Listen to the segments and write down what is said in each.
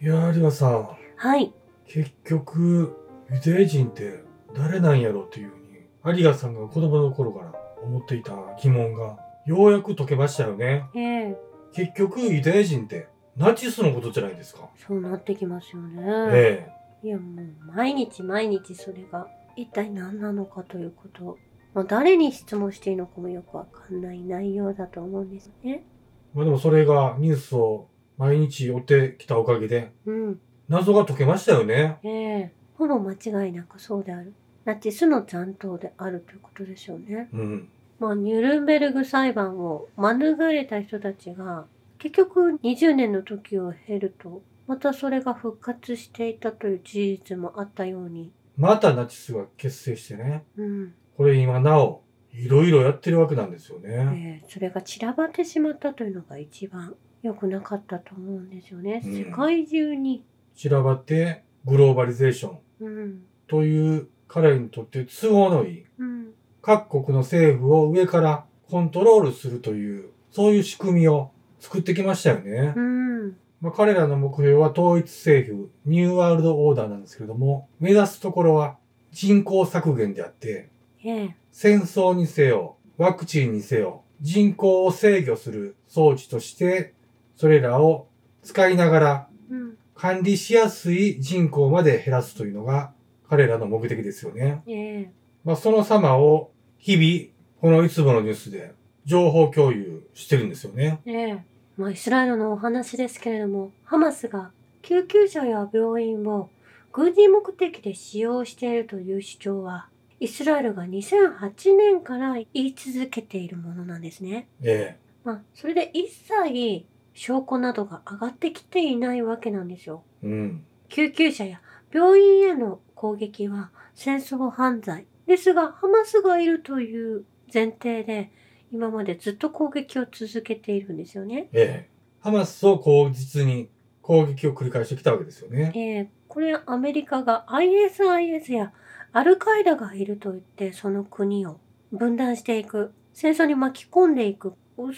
いやー、有賀さん、はい。結局、ユダヤ人って誰なんやろっていうふうに、有賀さんが子供の頃から思っていた疑問が、ようやく解けましたよね。ええ結局、ユダヤ人ってナチスのことじゃないですか。そうなってきますよね。えいやもう毎日毎日それが一体何なのかということ。まあ、誰に質問していいのかもよくわかんない内容だと思うんですよね。えまあでもそれがニュースを毎日追ってきたおかげで、うん。謎が解けましたよね。ええほぼ間違いなくそうである。ナチスの残党であるということでしょうね。うん。まあ、ニュルンベルグ裁判を免れた人たちが、結局20年の時を経ると、またそれが復活していたという事実もあったように、またナチスが結成してね。うん。これ今なお、いろいろやってるわけなんですよね。えーそれが散らばってしまったというのが一番良くなかったと思うんですよね。うん世界中に。散らばって、グローバリゼーションうん。という彼にとって都合のいい、うん。各国の政府を上からコントロールするという、そういう仕組みを作ってきましたよね。うん。まあ、彼らの目標は統一政府、ニューワールドオーダーなんですけれども、目指すところは人口削減であって、ええ戦争にせよ、ワクチンにせよ、人口を制御する装置として、それらを使いながらうん。管理しやすい人口まで減らすというのが彼らの目的ですよね。ええまあ、その様を日々、このいつものニュースで情報共有してるんですよね。ええまあ、イスラエルのお話ですけれども、ハマスが救急車や病院を軍事目的で使用しているという主張は、イスラエルが2008年から言い続けているものなんですね。えまあ、それで一切証拠などが上がってきていないわけなんですよ。え。うん。救急車や病院への攻撃は戦争犯罪ですが、ハマスがいるという前提で、今までずっと攻撃を続けているんですよね。ええ。ハマスを口実に攻撃を繰り返してきたわけですよね。えーこれアメリカが ISIS やアルカイダがいると言ってその国を分断していく、戦争に巻き込んでいく、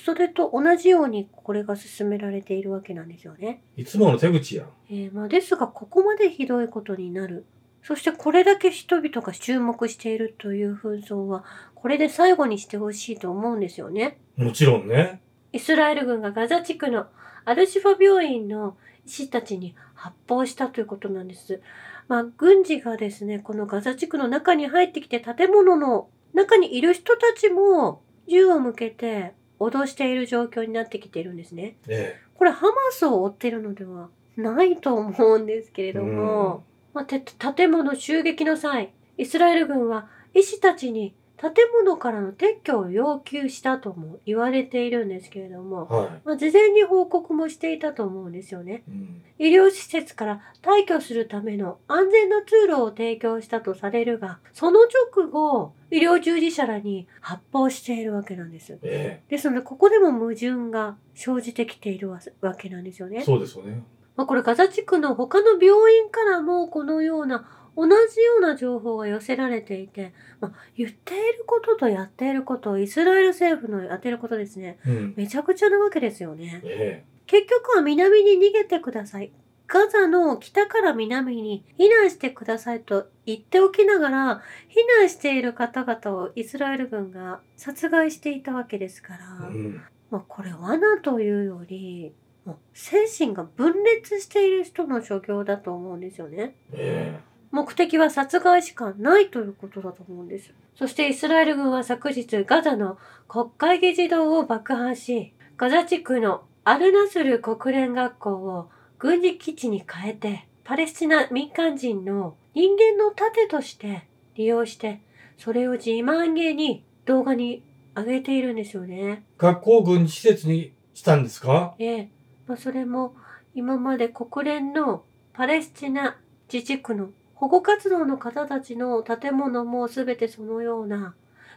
それと同じようにこれが進められているわけなんですよね。いつもの手口や。えーまあ、ですがここまでひどいことになる。そしてこれだけ人々が注目しているという紛争はこれで最後にしてほしいと思うんですよね。もちろんね。イスラエル軍がガザ地区のアルシファ病院の医師たちに発砲したということなんです。まあ、軍事がですね、このガザ地区の中に入ってきて建物の中にいる人たちも銃を向けて脅している状況になってきているんですね。えこれハマスを追っているのではないと思うんですけれども、まあ、て建物襲撃の際、イスラエル軍は医師たちに建物からの撤去を要求したとも言われているんですけれども、え。はまあ、事前に報告もしていたと思うんですよね。い。うん。医療施設から退去するための安全な通路を提供したとされるが、その直後、医療従事者らに発砲しているわけなんです。えですので、ここでも矛盾が生じてきているわわけなんですよえ。ね。そうですよね。まあ、これガザ地区の他の病院からもこのような同じような情報が寄せられていて、まあ、言っていることとやっていること、イスラエル政府のやっていることですね。うん。めちゃくちゃなわけですよね。え結局は南に逃げてください。ガザの北から南に避難してくださいと言っておきながら、避難している方々をイスラエル軍が殺害していたわけですから、え。うん。まあこれ罠というより、もう精神が分裂している人の所業だと思うんですよね。え目的は殺害しかないということだと思うんです。そしてイスラエル軍は昨日ガザの国会議事堂を爆破し、ガザ地区のアルナスル国連学校を軍事基地に変えて、パレスチナ民間人の人間の盾として利用して、それを自慢げに動画に上げているんですよね。学校を軍事施設にしたんですか？ええ、まあ、それも今まで国連のパレスチナ自治区の保護活動の方たちの建物も全てそのような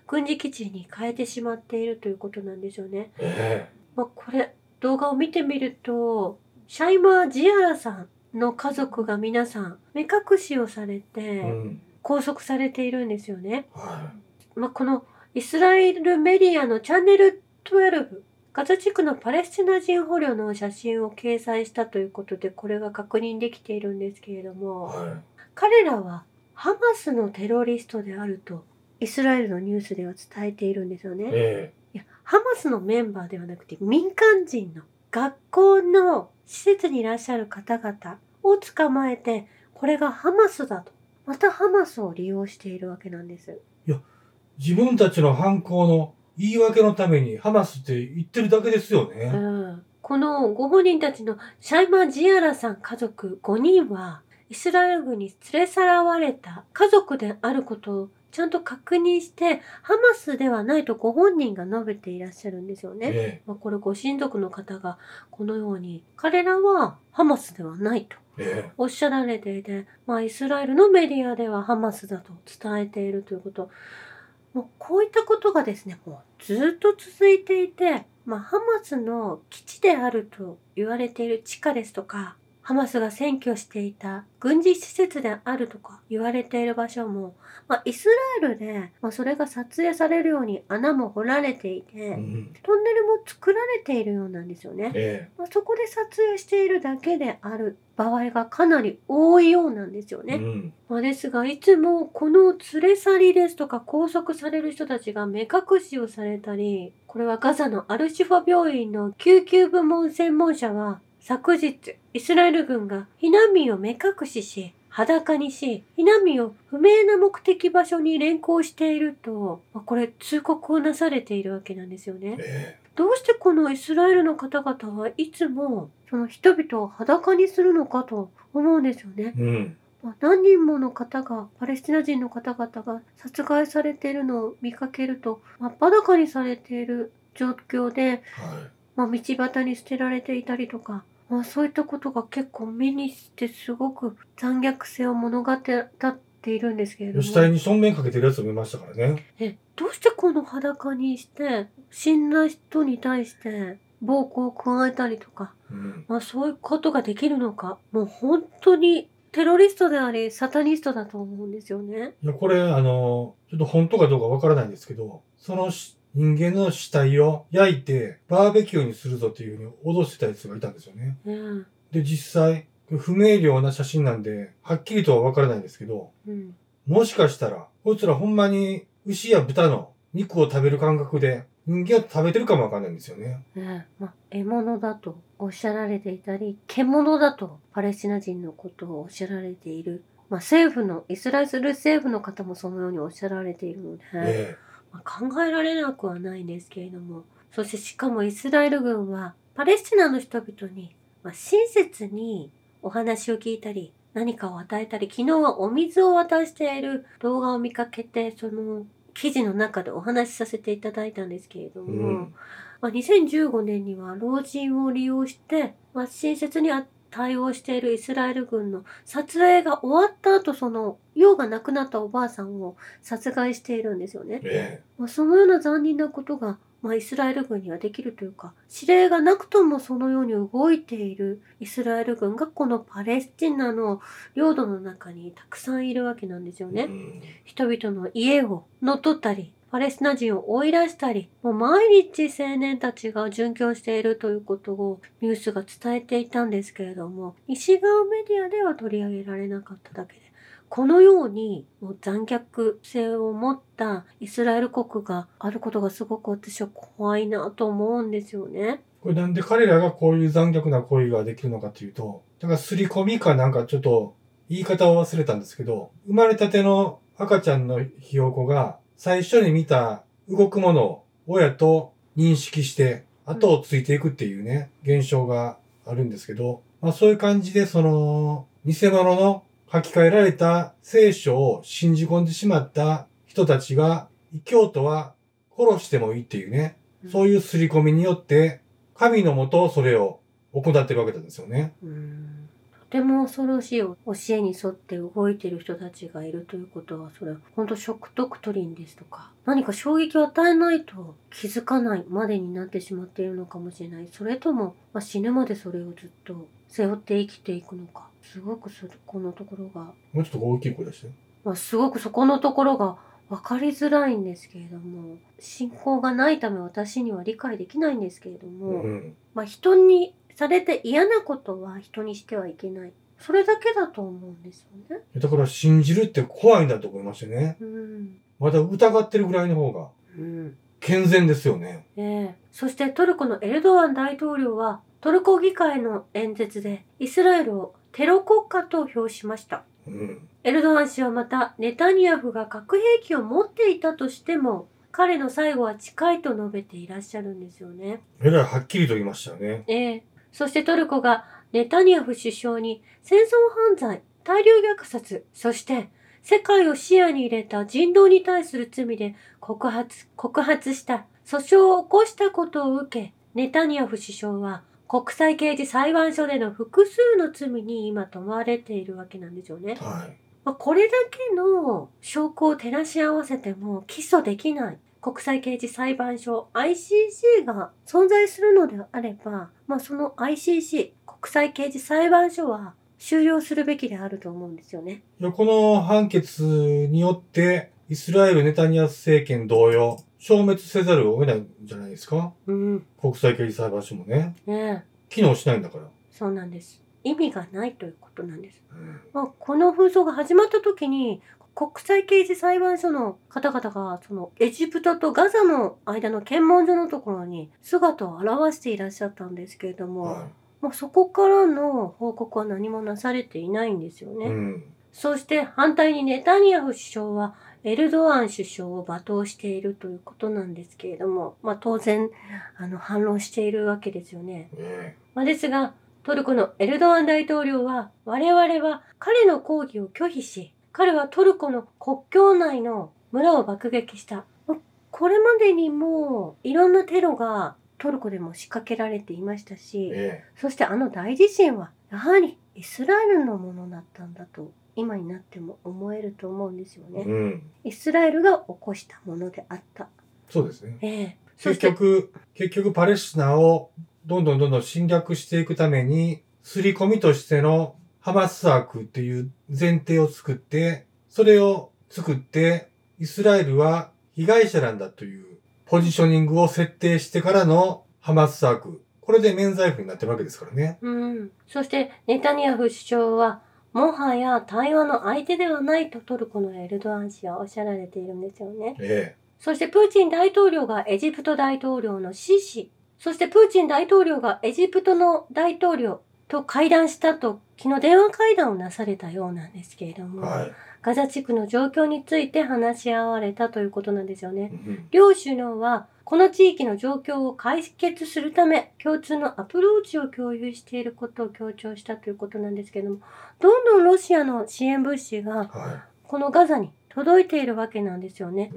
軍事基地に変えてしまっているということなんですよね。えまあ、これ動画を見てみるとシャイマー・ジアラさんの家族が皆さん目隠しをされえ。てうん。拘束されているんですよね。はまあ、このイスラエルメディアのチャンネル12ガザ地区のパレスチナ人捕虜の写真を掲載したということでこれが確認できているんですけれども、は彼らはハマスのテロリストであるとイスラエルのニュースでは伝えているんですよい。ね。えいやハマスのメンバーではなくて民間人の学校の施設にいらっしゃる方々を捕まえてこれがハマスだとまたハマスを利用しているわけなんです。え自分たちの犯行の言い訳のためにハマスって言ってるだけですようね。ん、このご本人たちのシャイマ・ジアラさん家族5人はイスラエル軍に連れ去らわれた家族であることをちゃんと確認してハマスではないとご本人が述べていらっしゃるんですよね。えまあ、これご親族の方がこのように彼らはハマスではないとええ。おっしゃられていて、まあ、イスラエルのメディアではハマスだと伝えているということ。もうこういったことがですねもうずっと続いていて、まあ、ハマスの基地であると言われている地下ですとかハマスが占拠していた軍事施設であるとか言われている場所も、まあ、イスラエルで、まあ、それが撮影されるように穴も掘られていて、うんトンネルも作られているようなんですよね。えまあ、そこで撮影しているだけである場合がかなり多いようなんですよね。えうん。まあ、ですがいつもこの連れ去りですとか拘束される人たちが目隠しをされたりこれはガザのアルシファ病院の救急部門専門者は昨日イスラエル軍が避難民を目隠しし裸にし避難民を不明な目的場所に連行していると、まあ、これ通告をなされているわけなんですよね。えどうしてこのイスラエルの方々はいつもその人々を裸にするのかと思うんですよねえ。うん。まあ何人もの方がパレスチナ人の方々が殺害されているのを見かけると真っ裸にされている状況で、はい。まあ、道端に捨てられていたりとか、まあ、そういったことが結構目にしてすごく残虐性を物語っているんですけれども。死体に正面かけてるやつを見ましたからね。えどうしてこの裸にして死んだ人に対して暴行を加えたりとか、うん。まあ、そういうことができるのかもう本当にテロリストでありサタニストだと思うんですよね。いや、これ、あの、ちょっと本当かどうかわからないんですけど、そのし人間の死体を焼いてバーベキューにするぞっていうふうに脅してたやつがいたんですよね。うん。で、実際、不明瞭な写真なんで、はっきりとはわからないんですけど、うん。もしかしたら、こいつらほんまに牛や豚の肉を食べる感覚で人間を食べてるかもわかんないんですよね。ねまあ、獲物だとおっしゃられていたり獣だとパレスチナ人のことをおっしゃられている、まあ、政府のイスラエル政府の方もそのようにおっしゃられているので、えまあ、考えられなくはないんですけれども。そしてしかもイスラエル軍はパレスチナの人々に、まあ、親切にお話を聞いたり何かを与えたり昨日はお水を渡している動画を見かけてその記事の中でお話しさせていただいたんですけれども、うん。まあ、2015年には老人を利用して、まあ、親切にあ対応しているイスラエル軍の撮影が終わった後その用がなくなったおばあさんを殺害しているんですよね。えまあ、そのような残忍なことが、まあ、イスラエル軍にはできるというか指令がなくともそのように動いているイスラエル軍がこのパレスチナの領土の中にたくさんいるわけなんですよね。うん人々の家を乗っ取ったり、パレスチナ人を追い出したり、もう毎日青年たちが殉教しているということをニュースが伝えていたんですけれども、西側メディアでは取り上げられなかっただけで、このようにもう残虐性を持ったイスラエル国があることがすごく私は怖いなと思うんですよね。これなんで彼らがこういう残虐な行為ができるのかというと、だから刷り込みかなんかちょっと言い方を忘れたんですけど、生まれたての赤ちゃんのひよこが最初に見た動くものを親と認識して後をついていくっていうね、現象があるんですけど、まあそういう感じでその偽物の書き換えられた聖書を信じ込んでしまった人たちが、異教徒は殺してもいいっていうね、そういう刷り込みによって、神のもとそれを行ってるわけなんですよね。うん。とても恐ろしい教えに沿って動いている人たちがいるということはそれは本当ショックドクトリンですとか何か衝撃を与えないと気づかないまでになってしまっているのかもしれないそれとも、まあ、死ぬまでそれをずっと背負って生きていくのかすごくそこのところが、もうちょっと大きい声出して。まあ、すごくそこのところがわかりづらいんですけれども、信仰がないため私には理解できないんですけれどうも、ん。まあ人にされて嫌なことは人にしてはいけない。それだけだと思うんですよね。だから信じるって怖いんだと思いましたね。うん。まだ疑ってるぐらいの方がうん。健全ですよね。ええそしてトルコのエルドアン大統領はトルコ議会の演説でイスラエルをテロ国家と評しました。うん。エルドアン氏はまたネタニヤフが核兵器を持っていたとしても彼の最後は近いと述べていらっしゃるんですよね。えらいはっきりと言いましたよね。ええそしてトルコがネタニヤフ首相に戦争犯罪、大量虐殺、そして世界を視野に入れた人道に対する罪で告発、告発した訴訟を起こしたことを受け、ネタニヤフ首相は国際刑事裁判所での複数の罪に今問われているわけなんですよね。はい。まあ、これだけの証拠を照らし合わせても起訴できない国際刑事裁判所 ICC が存在するのであれば、まあ、その ICC 国際刑事裁判所は終了するべきであると思うんですよね。この判決によって、イスラエル・ネタニヤフ政権同様、消滅せざるを得ないんじゃないですか？うん。国際刑事裁判所もね。ねえ、機能しないんだから。そうなんです。意味がないということなんです。うんまあ、この紛争が始まった時に国際刑事裁判所の方々がそのエジプトとガザの間の検問所のところに姿を現していらっしゃったんですけれども、はまあ、そこからの報告は何もなされていないんですよい。ね。うん。そして反対にネタニヤフ首相はエルドアン首相を罵倒しているということなんですけれども、まあ、当然あの反論しているわけですよね。ねまあ、ですが、トルコのエルドアン大統領は、我々は彼の抗議を拒否し、彼はトルコの国境内の村を爆撃した。まあこれまでにもいろんなテロがトルコでも仕掛けられていましたし、えそしてあの大地震はやはりイスラエルのものだったんだと今になっても思えると思うんですよね。うん。イスラエルが起こしたものであった。そうですね。ええそ結局、結局パレスチナをどんどんどんどん侵略していくために、刷り込みとしてのハマスワークっていう前提を作って、それを作って、イスラエルは被害者なんだというポジショニングを設定してからのハマスワーク。これで免罪符になってるわけですからね。うん。そして、ネタニヤフ首相は、もはや対話の相手ではないとトルコのエルドアン氏はおっしゃられているんですよね。えそして、プーチン大統領がエジプト大統領のシシ、そしてプーチン大統領がエジプトの大統領と会談したと、昨日電話会談をなされたようなんですけれどえ。も、はい。ガザ地区の状況について話し合われたということなんですよねう。ん両首脳はこの地域の状況を解決するため共通のアプローチを共有していることを強調したということなんですけれどもどんどんロシアの支援物資がはこのガザに届いているわけなんですよね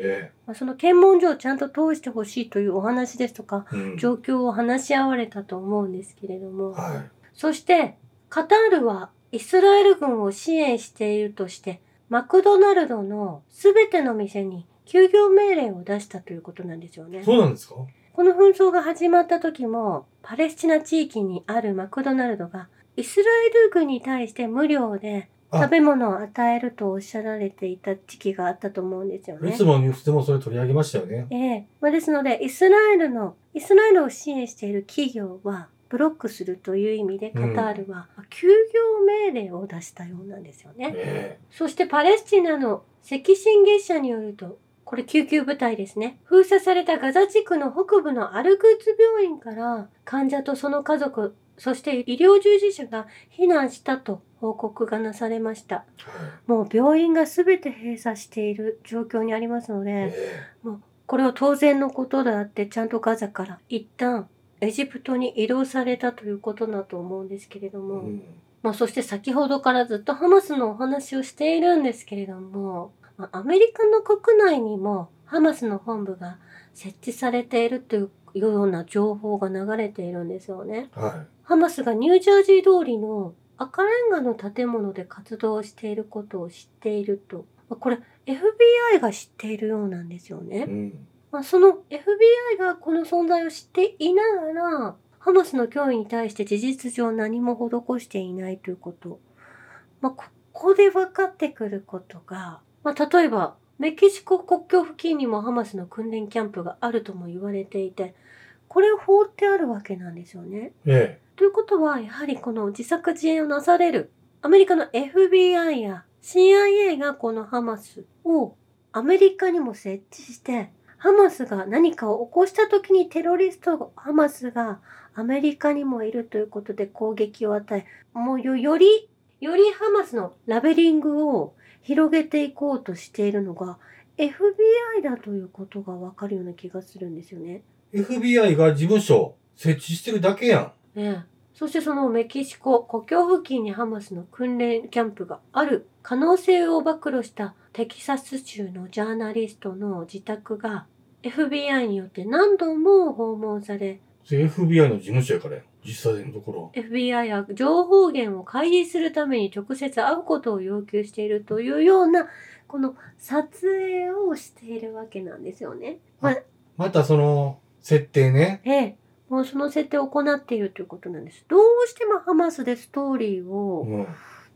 まあその検問所をちゃんと通してほしいというお話ですとかえ。うん。状況を話し合われたと思うんですけれどもはそしてカタールはイスラエル軍を支援しているとしてマクドナルドのすべての店に休業命令を出したということなんですよねい。。そうなんですか？この紛争が始まった時も、パレスチナ地域にあるマクドナルドが、イスラエル軍に対して無料であ食べ物を与えるとおっしゃられていた時期があったと思うんですよねいつ。もニュースでもそれ取り上げましたよね。ええまあ、ですので、イスラエルの、イスラエルを支援している企業は、ブロックするという意味で、カタールは休業命令を出したようなんですよね。えそしてパレスチナの赤新月社によると、これ救急部隊ですね。封鎖されたガザ地区の北部のアルグーツ病院から患者とその家族、そして医療従事者が避難したと報告がなされました。もう病院が全て閉鎖している状況にありますので、えこれは当然のことであって、ちゃんとガザから一旦エジプトに移動されたということだと思うんですけれどえ。も、うん。まあ、そして先ほどからずっとハマスのお話をしているんですけれども、まあアメリカの国内にもハマスの本部が設置されているというような情報が流れているんですよね。はハマスがニュージャージー通りの赤レンガの建物で活動していることを知っていると。まあこれ FBI が知っているようなんですよい。ねう。ん。まあ、その FBI がこの存在を知っていながら、ハマスの脅威に対して事実上何も施していないということ。まあ、ここで分かってくることが、まあ、例えば、メキシコ国境付近にもハマスの訓練キャンプがあるとも言われていて、これを放ってあるわけなんですよね。えということは、やはりこの自作自演をなされるアメリカの FBI や CIA がこのハマスをアメリカにも設置して、ハマスが何かを起こした時にテロリストハマスがアメリカにもいるということで攻撃を与え、もうよより、よりハマスのラベリングを広げていこうとしているのが FBI だということがわかるような気がするんですよね。え FBI が事務所設置してるだけやん。ねえそしてそのメキシコ国境付近にハマスの訓練キャンプがある可能性を暴露したテキサス州のジャーナリストの自宅が FBI によって何度も訪問され FBI の事務所やからやん。実際のところ。FBI は情報源を開示するために直接会うことを要求しているというようなこの撮影をしているわけなんですよね。まあまたその設定ね。ええ、もうその設定を行っているということなんです。どうしてもハマスでストーリーをうん。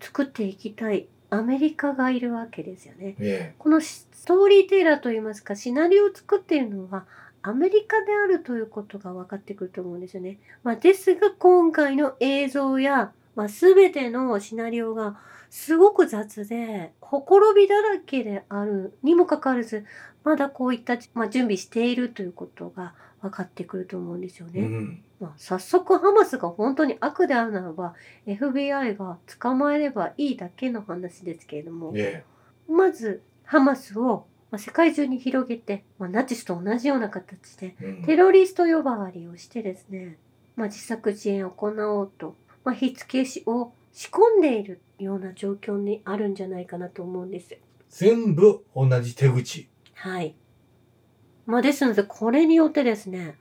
作っていきたいアメリカがいるわけですよね。えこのストーリーテイラーといいますかシナリオを作っているのはアメリカであるということが分かってくると思うんですよね。まあ、ですが今回の映像や、まあ、全てのシナリオがすごく雑でほころびだらけであるにもかかわらずまだこういった、まあ、準備しているということが分かってくると思うんですよね。えうん。まあ、早速ハマスが本当に悪であるならば FBI が捕まえればいいだけの話ですけれどもえまずハマスをまあ世界中に広げて、まあ、ナチスと同じような形でテロリスト呼ばわりをしてですね、まあ、自作自演を行おうと、まあ、火付けしを仕込んでいるような状況にあるんじゃないかなと思うんです。全部同じ手口。はい。まあですので、これによってですね、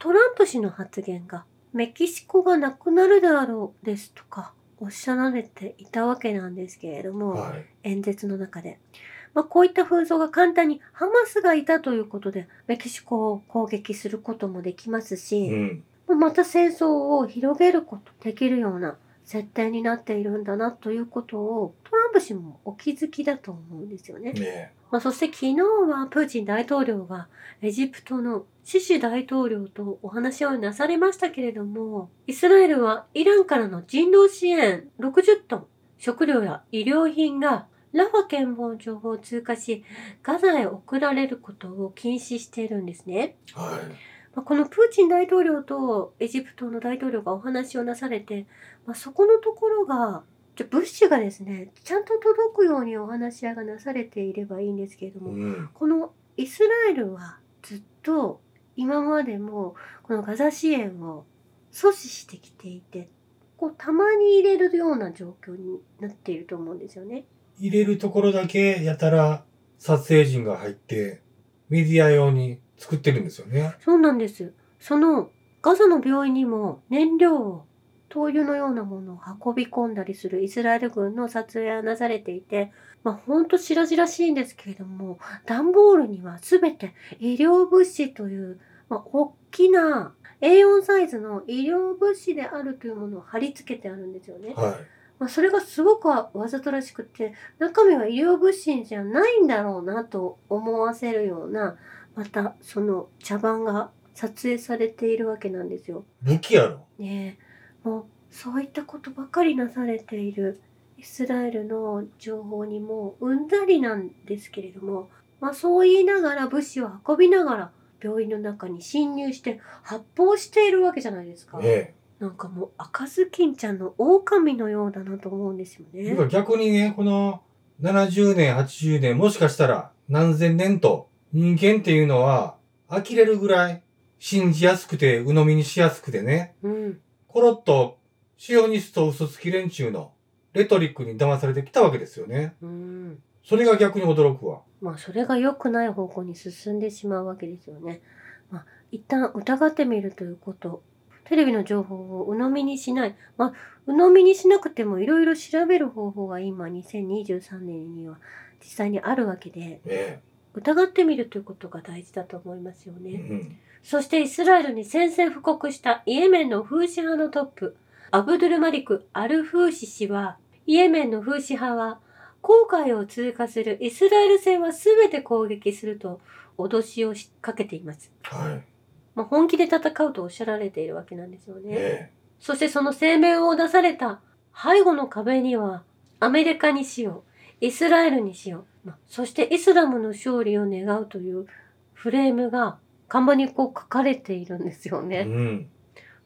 トランプ氏の発言が、メキシコがなくなるであろうですとか、おっしゃられていたわけなんですけれども、はい。演説の中で。まあ、こういった紛争が簡単にハマスがいたということで、メキシコを攻撃することもできますし、うん。また戦争を広げることできるような設定になっているんだなということをトランプ氏もお気づきだと思うんですよね。ね。まあ、そして昨日はプーチン大統領がエジプトのシシ大統領とお話をなされましたけれども、イスラエルはイランからの人道支援60トン、食料や医療品がラファ検問所を通過し、ガザへ送られることを禁止しているんですね。はまあ、このプーチン大統領とエジプトの大統領がお話をなされて、まあ、そこのところが、物資がですね、ちゃんと届くようにお話し合いがなされていればいいんですけれどい。も、うん。このイスラエルはずっと今までもこのガザ支援を阻止してきていて、こうたまに入れるような状況になっていると思うんですよね。入れるところだけやたら撮影陣が入って、メディア用に作ってるんですよね。そうなんです。そのガザの病院にも燃料を灯油のようなものを運び込んだりするイスラエル軍の撮影がなされていて、まあほんと白々しいんですけれども、段ボールにはすべて医療物資という、まあ大きな A4 サイズの医療物資であるというものを貼り付けてあるんですよね。はまあ、それがすごくわざとらしくて中身は医療物資じゃないんだろうなと思わせるようなまたその茶番が撮影されているわけなんですよ。い。武器やろ。ねえもうそういったことばかりなされているイスラエルの情報にもうんざりなんですけれども、まあ、そう言いながら物資を運びながら病院の中に侵入して発砲しているわけじゃないですか。えなんかもう赤ずきんちゃんの狼のようだなと思うんですよえ。ね逆にね、この70年、80年、もしかしたら何千年と人間っていうのは呆れるぐらい信じやすくて鵜呑みにしやすくてね、うん。コロッとシオニスト嘘つき連中のレトリックに騙されてきたわけですよね。うん。それが逆に驚くわ。まあそれが良くない方向に進んでしまうわけですよね。まあ一旦疑ってみるということ。テレビの情報を鵜呑みにしない。まあ鵜呑みにしなくてもいろいろ調べる方法が今2023年には実際にあるわけでえ疑ってみるということが大事だと思いますよえ。うね。ん。そしてイスラエルに宣戦布告したイエメンのフーシ派のトップ、アブドゥルマリク・アルフーシ氏は、イエメンのフーシ派は、郊外を通過するイスラエル船は全て攻撃すると脅しをしかけています。はい。まあ、本気で戦うとおっしゃられているわけなんですよね。えそしてその声明を出された背後の壁には、アメリカにしよう、イスラエルにしよう、まあそしてイスラムの勝利を願うというフレームが看板にこう書かれているんですよえね。うん。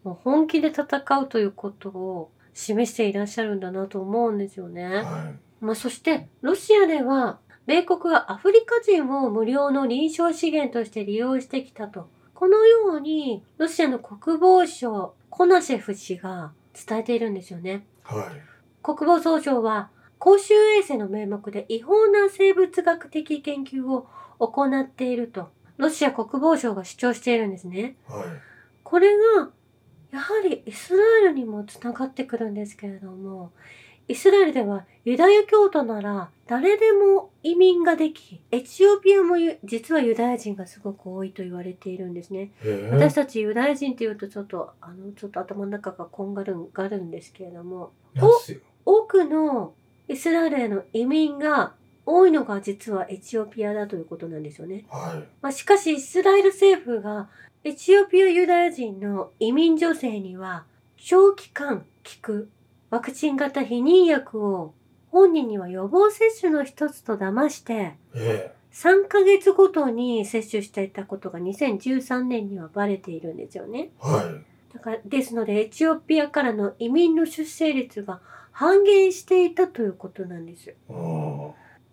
もう本気で戦うということを示していらっしゃるんだなと思うんですよね。はまあ、そして、ロシアでは、米国がアフリカ人を無料の臨床資源として利用してきたと。このように、ロシアの国防省、コナシェフ氏が伝えているんですよね。い。はい。国防総省は、公衆衛生の名目で違法な生物学的研究を行っていると、ロシア国防省が主張しているんですね。はい。これが、やはりイスラエルにもつながってくるんですけれども、イスラエルではユダヤ教徒なら誰でも移民ができ、エチオピアもゆ実はユダヤ人がすごく多いと言われているんですね。ええ私たちユダヤ人っていうとちょっと、あの、ちょっと頭の中がこんがるんがるんですけれども。多くのイスラエルへの移民が多いのが実はエチオピアだということなんですよね。はまあ、しかしイスラエル政府がエチオピアユダヤ人の移民女性には長期間効くワクチン型避妊薬を本人には予防接種の一つと騙してい。え3ヶ月ごとに接種していたことが2013年にはバレているんですよね。えはい。だからですのでエチオピアからの移民の出生率が半減していたということなんです。うん。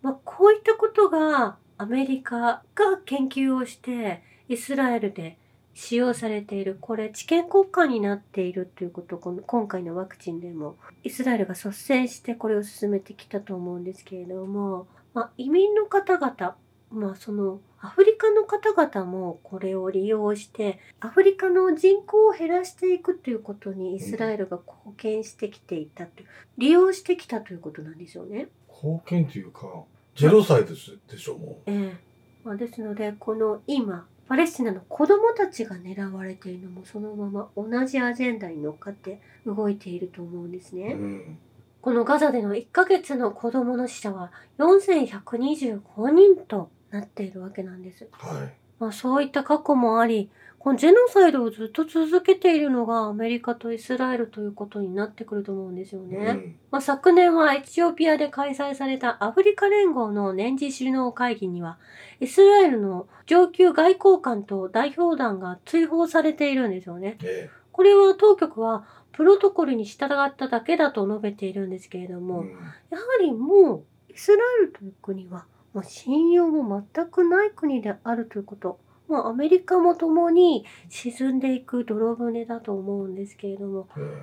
まあ、こういったことがアメリカが研究をしてイスラエルで使用されているこれ治験国家になっているということこの今回のワクチンでもイスラエルが率先してこれを進めてきたと思うんですけれども、まあ、移民の方々まあそのアフリカの方々もこれを利用してアフリカの人口を減らしていくということにイスラエルが貢献してきていたという利用してきたということなんですよね。貢献というか、ゼロ歳ですでしょ、もええまあ、ですのでこの今パレスチナの子供たちが狙われているのもそのまま同じアジェンダに乗っかって動いていると思うんですう。ね。うん。このガザでの1ヶ月の子供の死者は4125人となっているわけなんです。はい。まあ、そういった過去もあり、このジェノサイドをずっと続けているのがアメリカとイスラエルということになってくると思うんですよね。うん。まあ、昨年はエチオピアで開催されたアフリカ連合の年次首脳会議には、イスラエルの上級外交官と代表団が追放されているんですよね。えこれは当局はプロトコルに従っただけだと述べているんですけれどえも、うんやはりもうイスラエルという国はもう信用も全くない国であるということ。もうアメリカも共に沈んでいく泥船だと思うんですけれども、え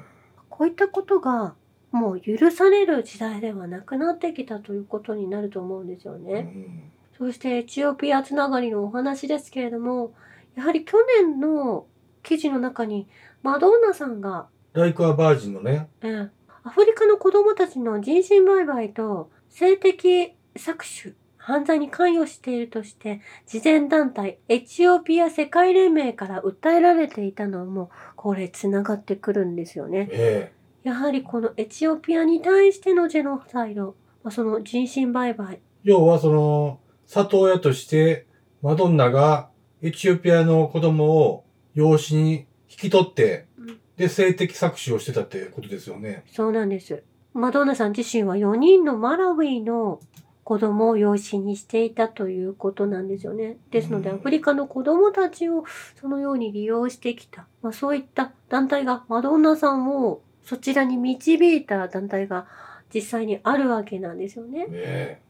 こういったことがもう許される時代ではなくなってきたということになると思うんですよね。ん。そしてエチオピアつながりのお話ですけれども、やはり去年の記事の中にマドンナさんが、ライクアバージンのね、えーアフリカの子供たちの人身売買と性的搾取、犯罪に関与しているとして、慈善団体エチオピア世界連盟から訴えられていたのも、これ繋がってくるんですよね。えやはりこのエチオピアに対してのジェノサイド、まあ、その人身売買、え要はその、里親として、マドンナがエチオピアの子供を養子に引き取ってうん、で、性的搾取をしてたってことですよね。そうなんです。マドンナさん自身は4人のマラウィの子供を養子にしていたということなんですよね。ですので、うんアフリカの子供たちをそのように利用してきた。まあ、そういった団体がマドンナさんをそちらに導いた団体が実際にあるわけなんですよね。え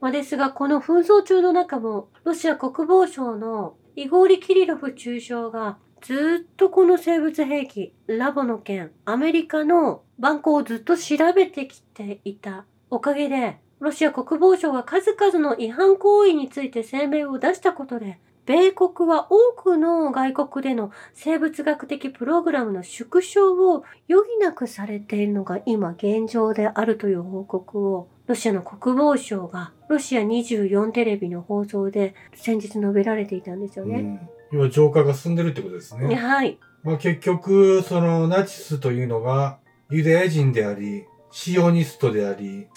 まあ、ですが、この紛争中の中も、ロシア国防省のイゴーリ・キリロフ中将が、ずっとこの生物兵器、ラボの件、アメリカの番号をずっと調べてきていたおかげで、ロシア国防省が数々の違反行為について声明を出したことで、米国は多くの外国での生物学的プログラムの縮小を余儀なくされているのが今現状であるという報告をロシアの国防省がロシア24テレビの放送で先日述べられていたんですよね。うん。要は浄化が進んでるってことですね。はい。まあ結局、そのナチスというのがユダヤ人であり、シオニストであり、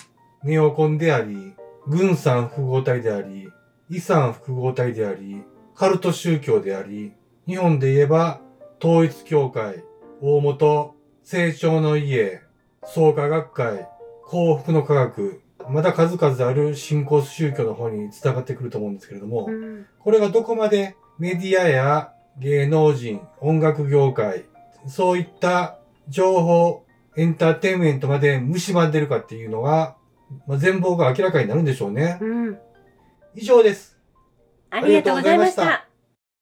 ネオコンであり、軍産複合体であり、遺産複合体であり、カルト宗教であり、日本で言えば、統一教会、大元、成長の家、創価学会、幸福の科学、まだ数々ある信仰宗教の方に繋がってくると思うんですけれども、うん。これがどこまでメディアや芸能人、音楽業界、そういった情報、エンターテインメントまで蝕んでるかっていうのが、まあ、全貌が明らかになるんでしょうね。うん。以上です。ありがとうございました。